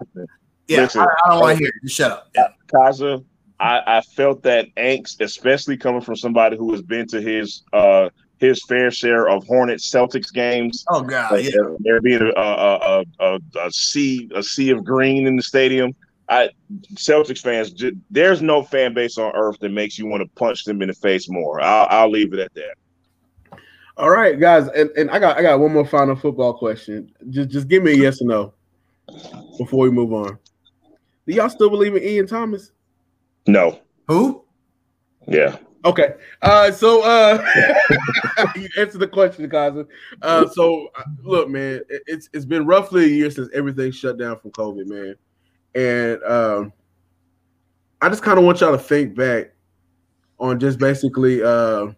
yeah, listen, I, I, don't want to hear it. Just shut up. Yeah. Kaza, I, I felt that angst, especially coming from somebody who has been to his uh his fair share of Hornets Celtics games. Oh God, like, yeah. There being a a, a, a sea a sea of green in the stadium. I Celtics fans, there's no fan base on earth that makes you want to punch them in the face more. I'll, I'll leave it at that. All right, guys, and, and I got I got one more final football question. Just just give me a yes or no before we move on. Do y'all still believe in Ian Thomas? No. Who? Yeah. Okay. Uh, so uh, you answer the question, guys. Uh, so uh, look, man, it's it's been roughly a year since everything shut down from COVID, man, and um, I just kind of want y'all to think back on just basically uh,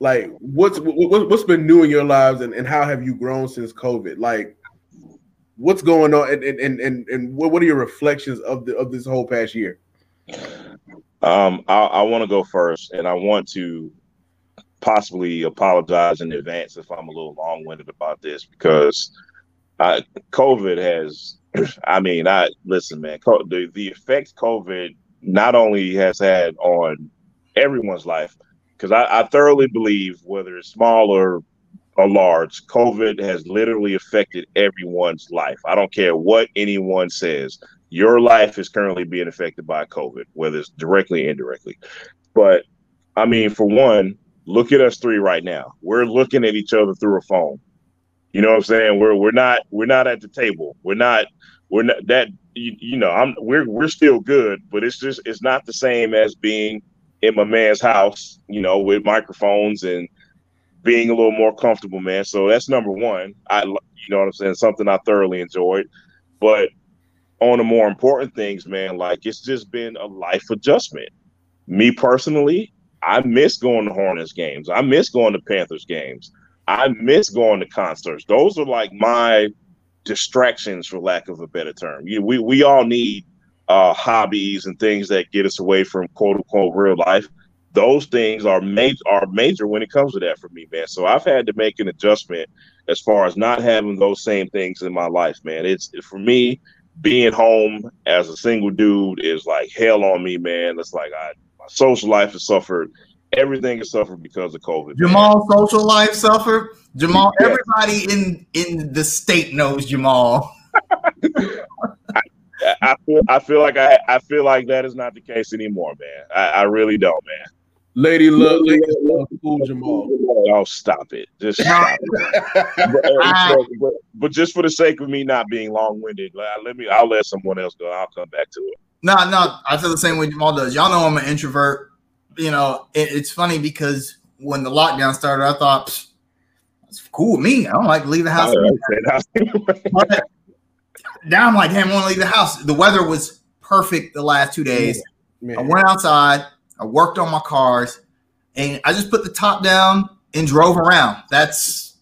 like what's what, what's been new in your lives and, and how have you grown since COVID? Like, what's going on and and and, and what, are your reflections of the of this whole past year? Um, I, I want to go first, and I want to possibly apologize in advance if I'm a little long winded about this because I, COVID has. I mean, I listen, man. The the effect COVID not only has had on everyone's life, because I, I thoroughly believe whether it's small or or large, COVID has literally affected everyone's life. I don't care what anyone says your life is currently being affected by COVID, whether it's directly or indirectly. But I mean, for one, look at us three right now. We're looking at each other through a phone. You know what I'm saying? We're we're not we're not at the table. We're not we're not that you, you know, I'm we're we're still good, but it's just it's not the same as being in my man's house, you know, with microphones and being a little more comfortable, man. So that's number one. I you know what I'm saying, something I thoroughly enjoyed. But on the more important things, man, like it's just been a life adjustment. Me personally, I miss going to Hornets games. I miss going to Panthers games. I miss going to concerts. Those are like my distractions, for lack of a better term. You, we we all need uh, hobbies and things that get us away from quote unquote real life. Those things are major are major when it comes to that for me, man. So I've had to make an adjustment as far as not having those same things in my life, man. It's for me being home as a single dude is like hell on me, man. It's like I my social life has suffered. Everything has suffered because of COVID. Jamal man. social life suffered. Jamal, yeah. everybody in in the state knows Jamal. I, I, feel I feel like I I feel like that is not the case anymore, man. I, I really don't, man. Lady love, lady love fool uh, Jamal. Oh, stop it! Just stop it. but, uh, but, but, just for the sake of me not being long winded, let me. I'll let someone else go. I'll come back to it. No, no, I feel the same way Jamal does. Y'all know I'm an introvert. You know, it, it's funny because when the lockdown started, I thought it's cool with me. I don't like to leave the house. but now I'm like, damn, I want to leave the house. The weather was perfect the last two days. I went outside. I worked on my cars, and I just put the top down and drove around. That's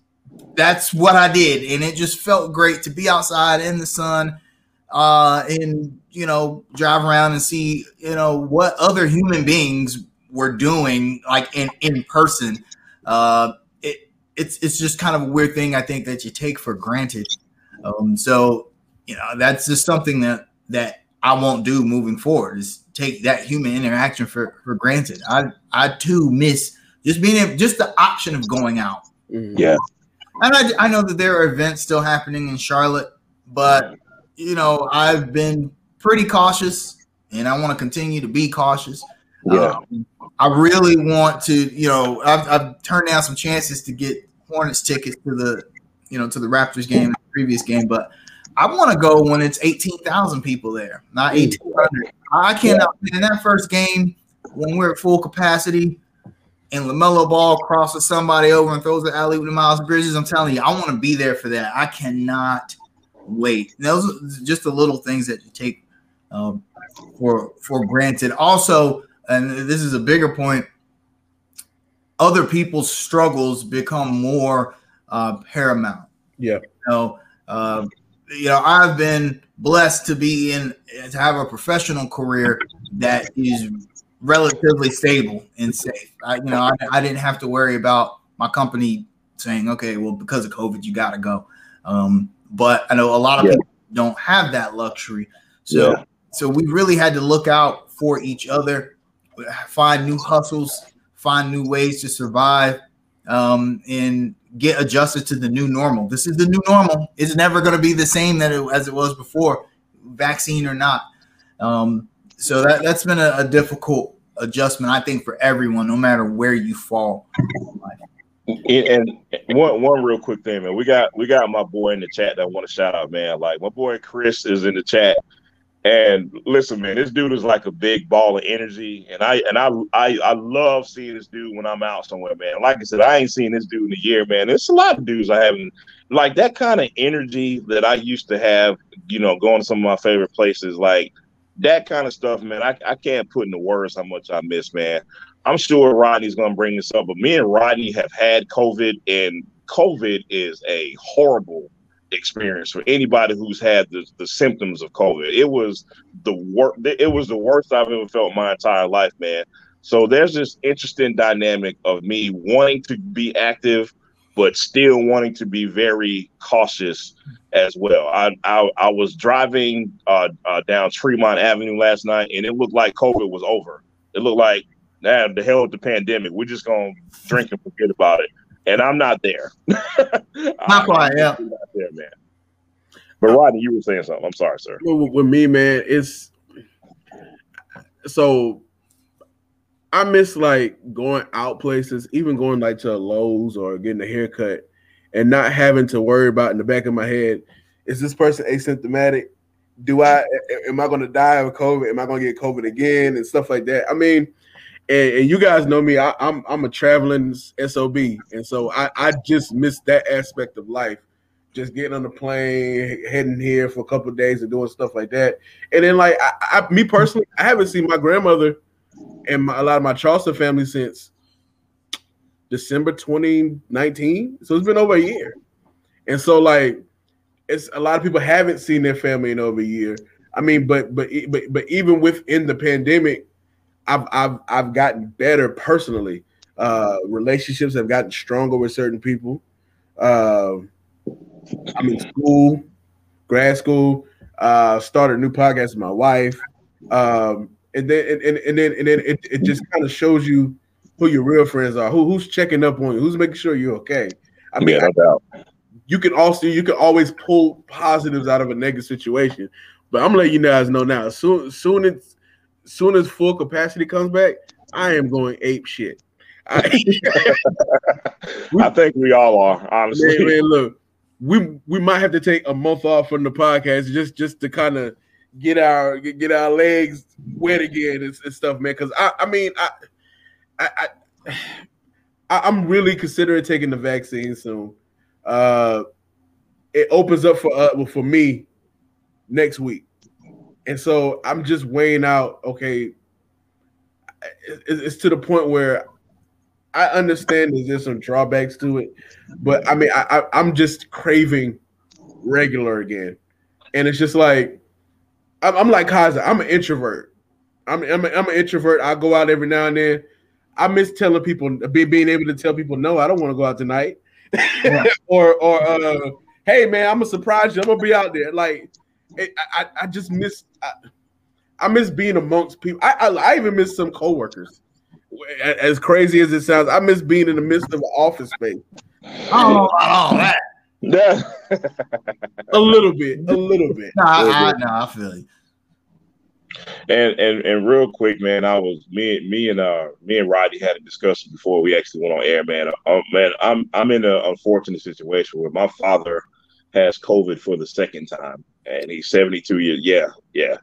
that's what I did, and it just felt great to be outside in the sun, uh, and you know, drive around and see you know what other human beings were doing, like in in person. Uh, it it's it's just kind of a weird thing I think that you take for granted. Um, so you know, that's just something that that I won't do moving forward. Is take that human interaction for for granted. I I too miss just being able, just the option of going out. Mm-hmm. Yeah, and I I know that there are events still happening in Charlotte, but you know I've been pretty cautious, and I want to continue to be cautious. Yeah. Um, I really want to, you know, I've, I've turned down some chances to get Hornets tickets to the, you know, to the Raptors game, the previous game, but I want to go when it's 18,000 people there, not 1,800. I cannot, in that first game, when we're at full capacity and LaMelo Ball crosses somebody over and throws the alley with the Miles Bridges, I'm telling you, I want to be there for that. I cannot wait. Those are just the little things that you take um, for for granted. Also, and this is a bigger point, other people's struggles become more uh, paramount. Yeah. You know, uh, you know, I've been blessed to be in to have a professional career that is relatively stable and safe. I, you know, I, I didn't have to worry about my company saying, okay, well, because of COVID, you got to go. Um, but I know a lot of yeah. people don't have that luxury. So, yeah. so we really had to look out for each other, find new hustles, find new ways to survive, um, and get adjusted to the new normal. This is the new normal. It's never going to be the same that it, as it was before, vaccine or not. Um, so that that's been a, a, difficult adjustment, I think, for everyone, no matter where you fall. And one one real quick thing, man. We got we got my boy in the chat that I want to shout out, man. Like my boy Chris is in the chat. And listen, man, this dude is like a big ball of energy, and I and I I, I love seeing this dude when I'm out somewhere, man. Like I said, I ain't seen this dude in a year, man. There's a lot of dudes I haven't like that kind of energy that I used to have, you know, going to some of my favorite places, like that kind of stuff, man. I, I can't put into words how much I miss, man. I'm sure Rodney's gonna bring this up, but me and Rodney have had COVID, and COVID is a horrible experience for anybody who's had the, the symptoms of COVID. It was the worst. It was the worst I've ever felt my entire life, man. So there's this interesting dynamic of me wanting to be active, but still wanting to be very cautious as well. I I, I was driving uh, uh, down Tremont Avenue last night, and it looked like COVID was over. It looked like, nah, the hell with the pandemic. We're just gonna drink and forget about it and I'm not there. not quite, yeah. Not there, man. But Rodney, you were saying something. I'm sorry, sir. With me, man, it's so I miss like going out places, even going like to Lowe's or getting a haircut, and not having to worry about in the back of my head, is this person asymptomatic? Do I am I going to die of COVID? Am I going to get COVID again and stuff like that? I mean, and, and, you guys know me. I, am I'm, I'm a traveling sob, and so I I just miss that aspect of life. Just getting on the plane, heading here for a couple days and doing stuff like that. And then like I, I, me personally, I haven't seen my grandmother and my, a lot of my Charleston family since December 2019. So it's been over a year. And so like it's a lot of people haven't seen their family in over a year. I mean, but but but but even within the pandemic, I've I've I've gotten better personally. Uh relationships have gotten stronger with certain people. Uh, I'm in school, grad school, uh started a new podcast with my wife. Um and then and, and, and then and then it, it just kind of shows you who your real friends are, who who's checking up on you, who's making sure you're okay. I mean, yeah, no I, you can also you can always pull positives out of a negative situation. But I'm letting you guys know now. Soon, soon as soon as full capacity comes back, I am going ape shit. I, I think we all are, honestly. Man, man, look, we we might have to take a month off from the podcast just just to kind of get our get our legs wet again and, and stuff, man. Because I I mean I I, I am really considering taking the vaccine soon. Uh, it opens up for uh for me next week, and so I'm just weighing out. Okay, it's to the point where I understand there's some drawbacks to it, but I mean I, I I'm just craving regular again, and it's just like I'm, I'm like Kaiser. I'm an introvert. I'm I'm, a, I'm an introvert. I go out every now and then. I miss telling people, being able to tell people, no, I don't want to go out tonight, yeah. or or uh, hey man, I'm gonna surprise you. I'm gonna be out there. Like it, I, I just miss I, I, miss being amongst people. I, I, I even miss some coworkers. As crazy as it sounds, I miss being in the midst of an office space. Oh, all that. Yeah. a little bit, a little bit. No, I, I, no, I feel you. And and and real quick, man, I was me me and uh me and Roddy had a discussion before we actually went on air, man. Um, man, I'm I'm in an unfortunate situation where my father has COVID for the second time, and he's 72 years. Yeah, yeah,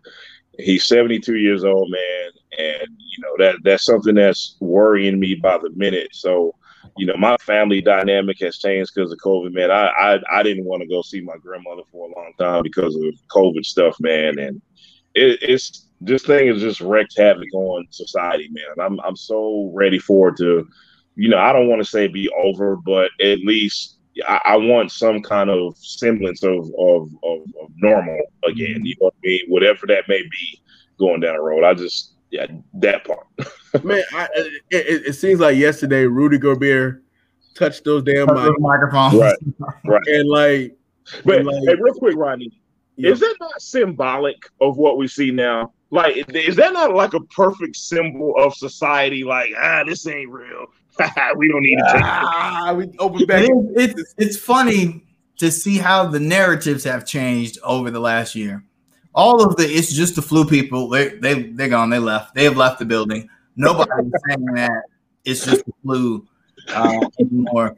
he's 72 years old, man, and you know that that's something that's worrying me by the minute. So, you know, my family dynamic has changed because of COVID, man. I I, I didn't want to go see my grandmother for a long time because of COVID stuff, man, and it, it's this thing has just wreaked havoc on society, man. I'm I'm so ready for it to, you know, I don't want to say be over, but at least I, I want some kind of semblance of, of of, of normal again. Mm-hmm. You know what I mean? Whatever that may be going down the road. I just yeah, that part. man, I, it, it, seems like yesterday Rudy Gobert touched those damn microphones. Right, right. And like, but and like, hey, real quick, Rodney, yeah. is that not symbolic of what we see now? Like, is that not like a perfect symbol of society? Like, ah, this ain't real. we don't need to take ah, we open back. It, it's it's funny to see how the narratives have changed over the last year. All of the it's just the flu people. They they they're gone. They left. They have left the building. Nobody's saying that it's just the flu uh, anymore.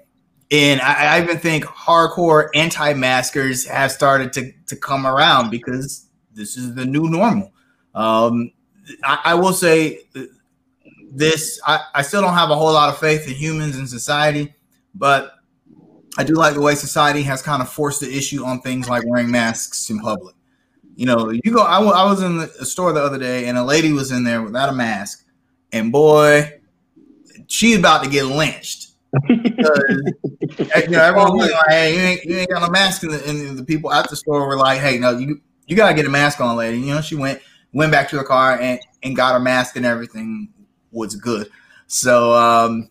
And I, I even think hardcore anti-maskers have started to to come around because this is the new normal. Um, I, I, will say this: I, I still don't have a whole lot of faith in humans and society, but I do like the way society has kind of forced the issue on things like wearing masks in public. You know, you go. I, w- I was in the store the other day, and a lady was in there without a mask, and boy, she's about to get lynched. because you know, everyone was like, "Hey, you ain't, you ain't got no mask," and the, and the people at the store were like, "Hey, no, you you gotta get a mask on, lady." You know, she went went back to her car and, and got her mask and everything was good. So um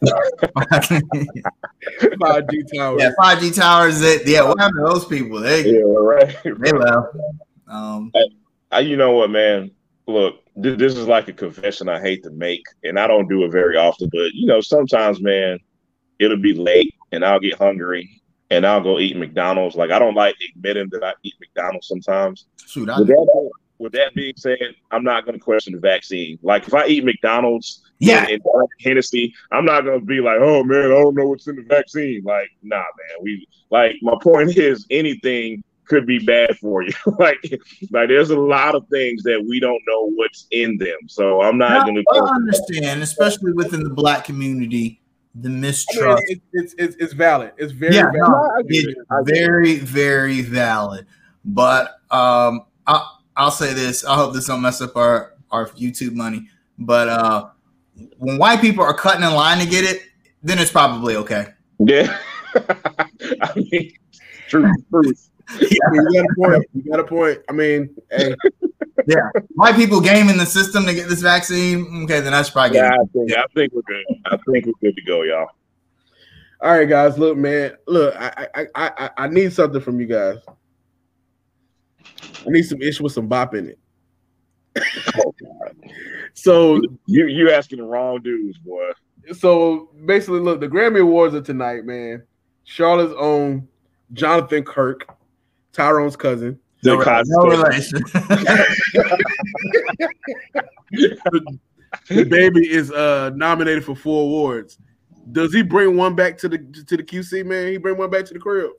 5G towers. Yeah, 5G towers. That yeah, what happened to those people? They yeah, right. They left. Um, I, I, you know what, man? Look, th- this is like a confession I hate to make, and I don't do it very often. But you know, sometimes, man, it'll be late, and I'll get hungry, and I'll go eat McDonald's. Like I don't like admitting that I eat McDonald's sometimes. Shoot, with, that, with that being said, I'm not going to question the vaccine. Like if I eat McDonald's, yeah, and, and Hennessy, I'm not going to be like, oh man, I don't know what's in the vaccine. Like, nah, man. We like my point is anything could be bad for you. like, like there's a lot of things that we don't know what's in them. So I'm not going to. I understand, especially within the black community the mistrust. I mean, it's, it's, it's valid. It's very yeah, valid. No, it's very very valid. But um, I, I'll say this. I hope this don't mess up our our YouTube money. But uh, when white people are cutting in line to get it, then it's probably okay. Yeah. I mean, true, true. Yeah. you got a point. You got a point. I mean, hey. yeah, white people gaming the system to get this vaccine. Okay, then that's probably yeah. I think, I think we're good. I think we're good to go, y'all. All right, guys. Look, man. Look, I I I I need something from you guys. I need some ish with some bop in it. oh, so you you asking the wrong dudes, boy. So basically, look, the Grammy Awards are tonight, man. Charlotte's own Jonathan Kirk, Tyrone's cousin. No, no relation. DaBaby is uh nominated for four awards. Does he bring one back to the to the QC man? He bring one back to the crib.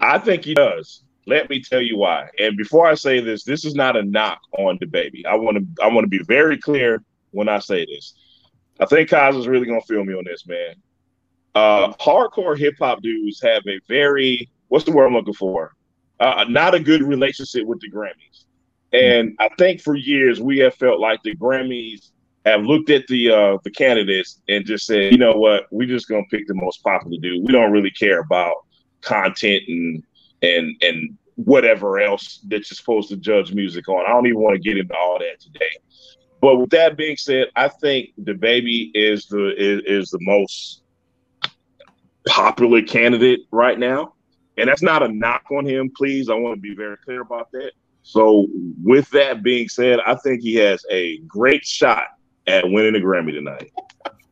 I think he does. Let me tell you why. And before I say this, this is not a knock on DaBaby. I want to I want to be very clear when I say this. I think Kaz is really gonna feel me on this, man. Uh, hardcore hip hop dudes have a very what's the word I'm looking for? Uh, not a good relationship with the Grammys. And I think for years we have felt like the Grammys have looked at the uh, the candidates and just said, you know what, we're just gonna pick the most popular dude. We don't really care about content and and and whatever else that you're supposed to judge music on. I don't even want to get into all that today. But with that being said, I think DaBaby is the is, is the most popular candidate right now. And that's not a knock on him, please. I want to be very clear about that. So, with that being said, I think he has a great shot at winning a Grammy tonight.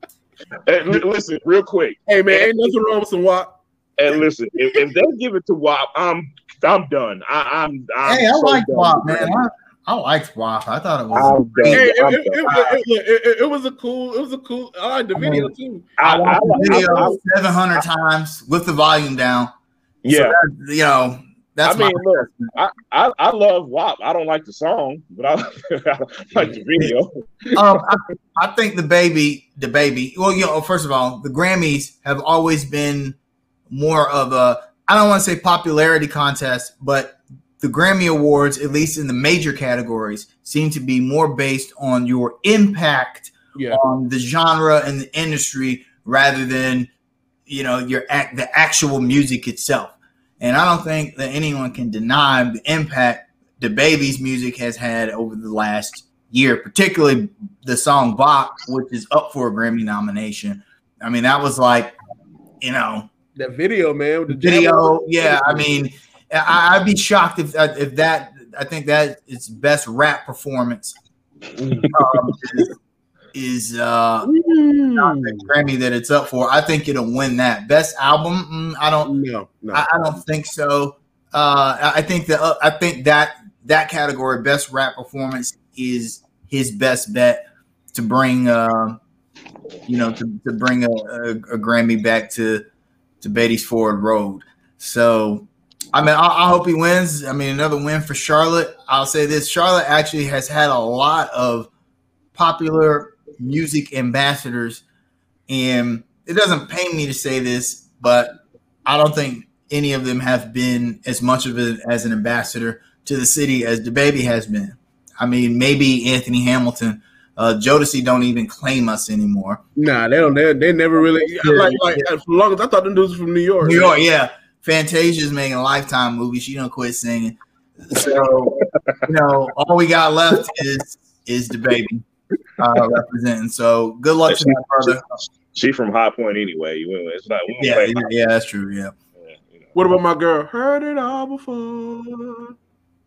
and listen, real quick. Hey man, ain't nothing wrong with some WAP. And listen, if, if they give it to WAP, I'm I'm done. I, am Hey, I so like WAP, man. I, I liked WAP. I thought it was. Hey, it, it, it, was a cool. It was a cool. I like the video too. I, watched the video seven hundred times with the volume down. Yeah, so that, you know that's I mean, look, I, I, I love WAP. I don't like the song, but I, I like the video. um, I, I, think DaBaby, the baby. Well, you know, first of all, the Grammys have always been more of a. I don't want to say popularity contest, but the Grammy Awards, at least in the major categories, seem to be more based on your impact yeah. on the genre and the industry rather than you know your act the actual music itself. And I don't think that anyone can deny the impact DaBaby's music has had over the last year, particularly the song Bop, which is up for a Grammy nomination. I mean, that was like, you know, that video, man. The video, yeah. I mean, I, would be shocked if if that. I think that its best rap performance um, is uh mm. the Grammy that it's up for. I think it'll win that best album. Mm, I don't. No, no. I, I, don't think so. Uh, I think that uh, I think that that category, best rap performance, is his best bet to bring. Uh, you know, to, to bring a, a, a Grammy back to to Beatties Ford Road. So I mean, I, I, hope he wins. I mean, another win for Charlotte. I'll say this: Charlotte actually has had a lot of popular music ambassadors. And it doesn't pain me to say this, but I don't think any of them have been as much of it as an ambassador to the city as DaBaby has been. I mean, maybe Anthony Hamilton. Uh, Jodeci don't even claim us anymore. Nah, they don't. They, they never really yeah, like like yeah. as long as I thought them dudes from New York. New York, yeah. Fantasia's making a lifetime movie. She don't quit singing. So you know, all we got left is is DaBaby uh, representing. So good luck to that brother. She from High Point anyway. It's not. Yeah, yeah, yeah, that's true. Yeah. yeah you know. What about my girl? Heard it all before.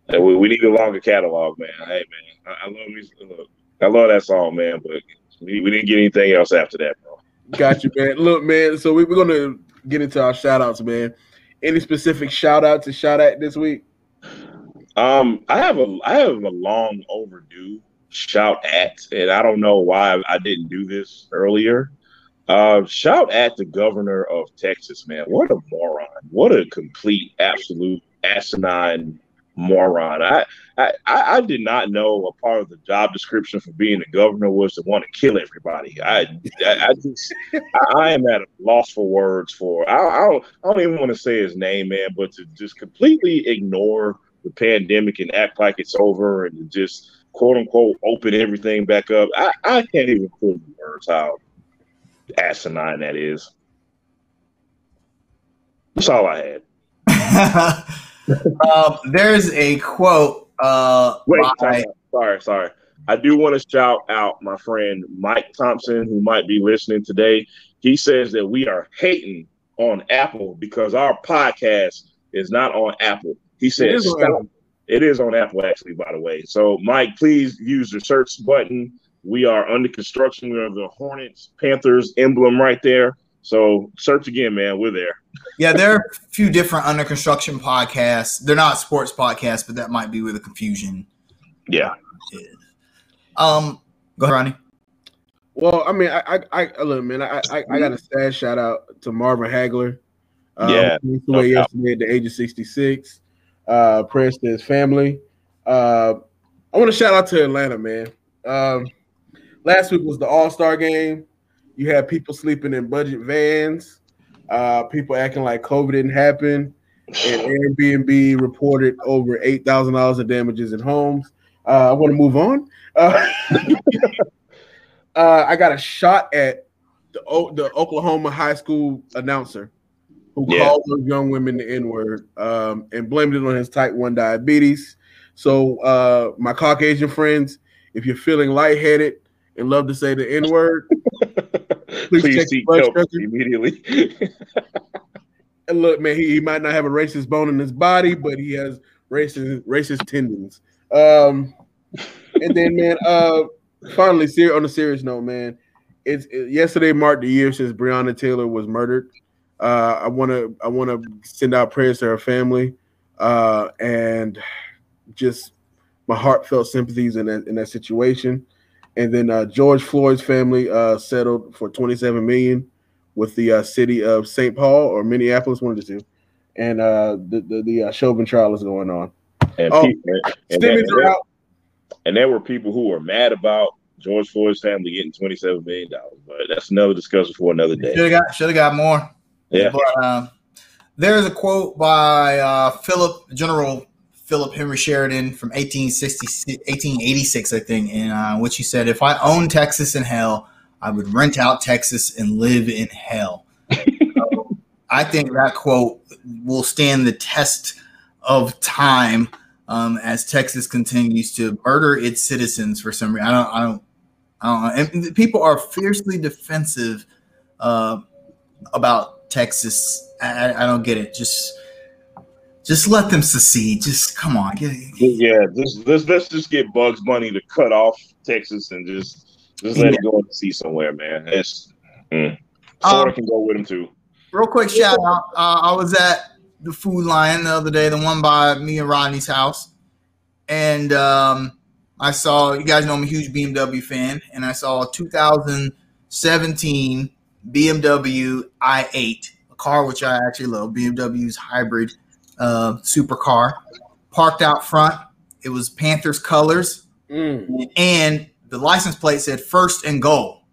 Hey, we, we, need a longer catalog, man. Hey, man, I, I love me. Look, I love that song, man. But we, we didn't get anything else after that, bro. Got you, man. Look, man. So we, we're gonna get into our shout outs, man. Any specific shout out to shout out this week? Um, I have a I have a long overdue shout at, and I don't know why I didn't do this earlier. Uh, shout at the governor of Texas, man. What a moron. What a complete, absolute asinine moron. I, I, I did not know a part of the job description for being a governor was to want to kill everybody. I, I, I just, I, am at a loss for words for. I, I don't, I don't even want to say his name, man, but to just completely ignore the pandemic and act like it's over and just quote unquote open everything back up. I, I can't even put the words how asinine that is. That's all I had. um, there's a quote. Uh, Wait, by... sorry, sorry. I do want to shout out my friend Mike Thompson, who might be listening today. He says that we are hating on Apple because our podcast is not on Apple. He says it is on Apple, actually, by the way. So, Mike, please use the search button. We are under construction. We have the Hornets Panthers emblem right there. So, search again, man. We're there. Yeah, there are a few different under construction podcasts. They're not sports podcasts, but that might be where the confusion. Yeah. Is. Um, go ahead, Ronnie. Well, I mean, I, I, I look, man. I, I, I got a sad shout out to Marvin Hagler. Um, yeah, he passed away yesterday at the age of sixty-six uh, prayers to his family. Uh, I want to shout out to Atlanta, man. Um, last week was the All Star game. You had people sleeping in budget vans, uh, people acting like COVID didn't happen, and Airbnb reported over eight thousand dollars of damages in homes. Uh, I want to move on. Uh, uh, I got a shot at the, the Oklahoma high school announcer who yeah. called those young women the N word um, and blamed it on his type 1 diabetes. So, uh, my Caucasian friends, if you're feeling lightheaded and love to say the N word, please, please seek help immediately. and look, man, he, he might not have a racist bone in his body, but he has racist racist tendons. Um, and then, man, uh, finally, on a serious note, man, it's it, yesterday marked the year since Breonna Taylor was murdered. Uh, I want to I want to send out prayers to her family, uh, and just my heartfelt sympathies in that in that situation. And then uh, George Floyd's family uh, settled for 27 million with the uh, city of St. Paul or Minneapolis, one of the two. And uh, the the, the uh, Chauvin trial is going on. And, oh, people, and, and, and there were people who were mad about George Floyd's family getting 27 million dollars, but that's another discussion for another day. Should have got should have got more. Yeah. But, um, there's a quote by uh, Philip General Philip Henry Sheridan from 1886, I think, in uh, which he said, "If I owned Texas in hell, I would rent out Texas and live in hell." so I think that quote will stand the test of time um, as Texas continues to murder its citizens for some reason. I don't, I don't, I don't. And people are fiercely defensive uh, about Texas. I, I don't get it. Just just let them secede. Just come on. Get, yeah, just let's let's just get Bugs Bunny to cut off Texas and just just let yeah. it go and see somewhere, man. It's mm. Florida um, can go with him too. Real quick shout out. Uh, I was at the Food Lion the other day, the one by me and Rodney's house, and um, I saw you guys know I'm a huge BMW fan, and I saw a 2017 BMW i8, a car which I actually love, BMW's hybrid uh, supercar, parked out front. It was Panthers colors, mm. and the license plate said first and goal.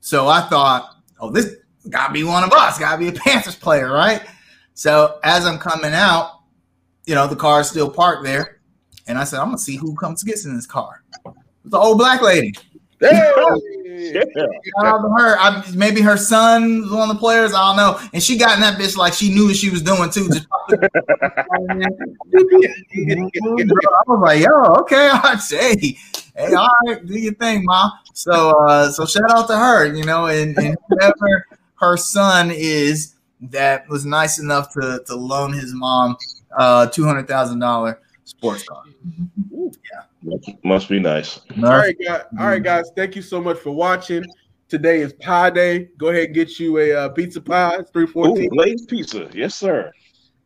So I thought, oh, this got to be one of us, got to be a Panthers player, right? So as I'm coming out, you know, the car is still parked there. And I said, I'm to see who comes gets in this car. It's an old black lady. Hey! yeah. her. I, maybe her son was one of the players. I don't know. And she got in that bitch like she knew what she was doing too. Just I was like, yo, okay, I'd say, hey, all right, do your thing, ma. So, uh, so shout out to her, you know, and, and whoever her son is that was nice enough to to loan his mom uh two hundred thousand dollar sports car. Yeah. Must be nice. All right, guys. All right, guys. Thank you so much for watching. Today is Pie Day. Go ahead and get you a uh, pizza pie. It's three fourteen. Lay's Pizza, yes, sir.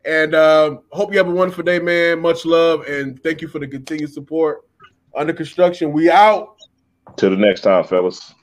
And um, hope you have a wonderful day, man. Much love and thank you for the continued support. Under construction, we out. Till the next time, fellas.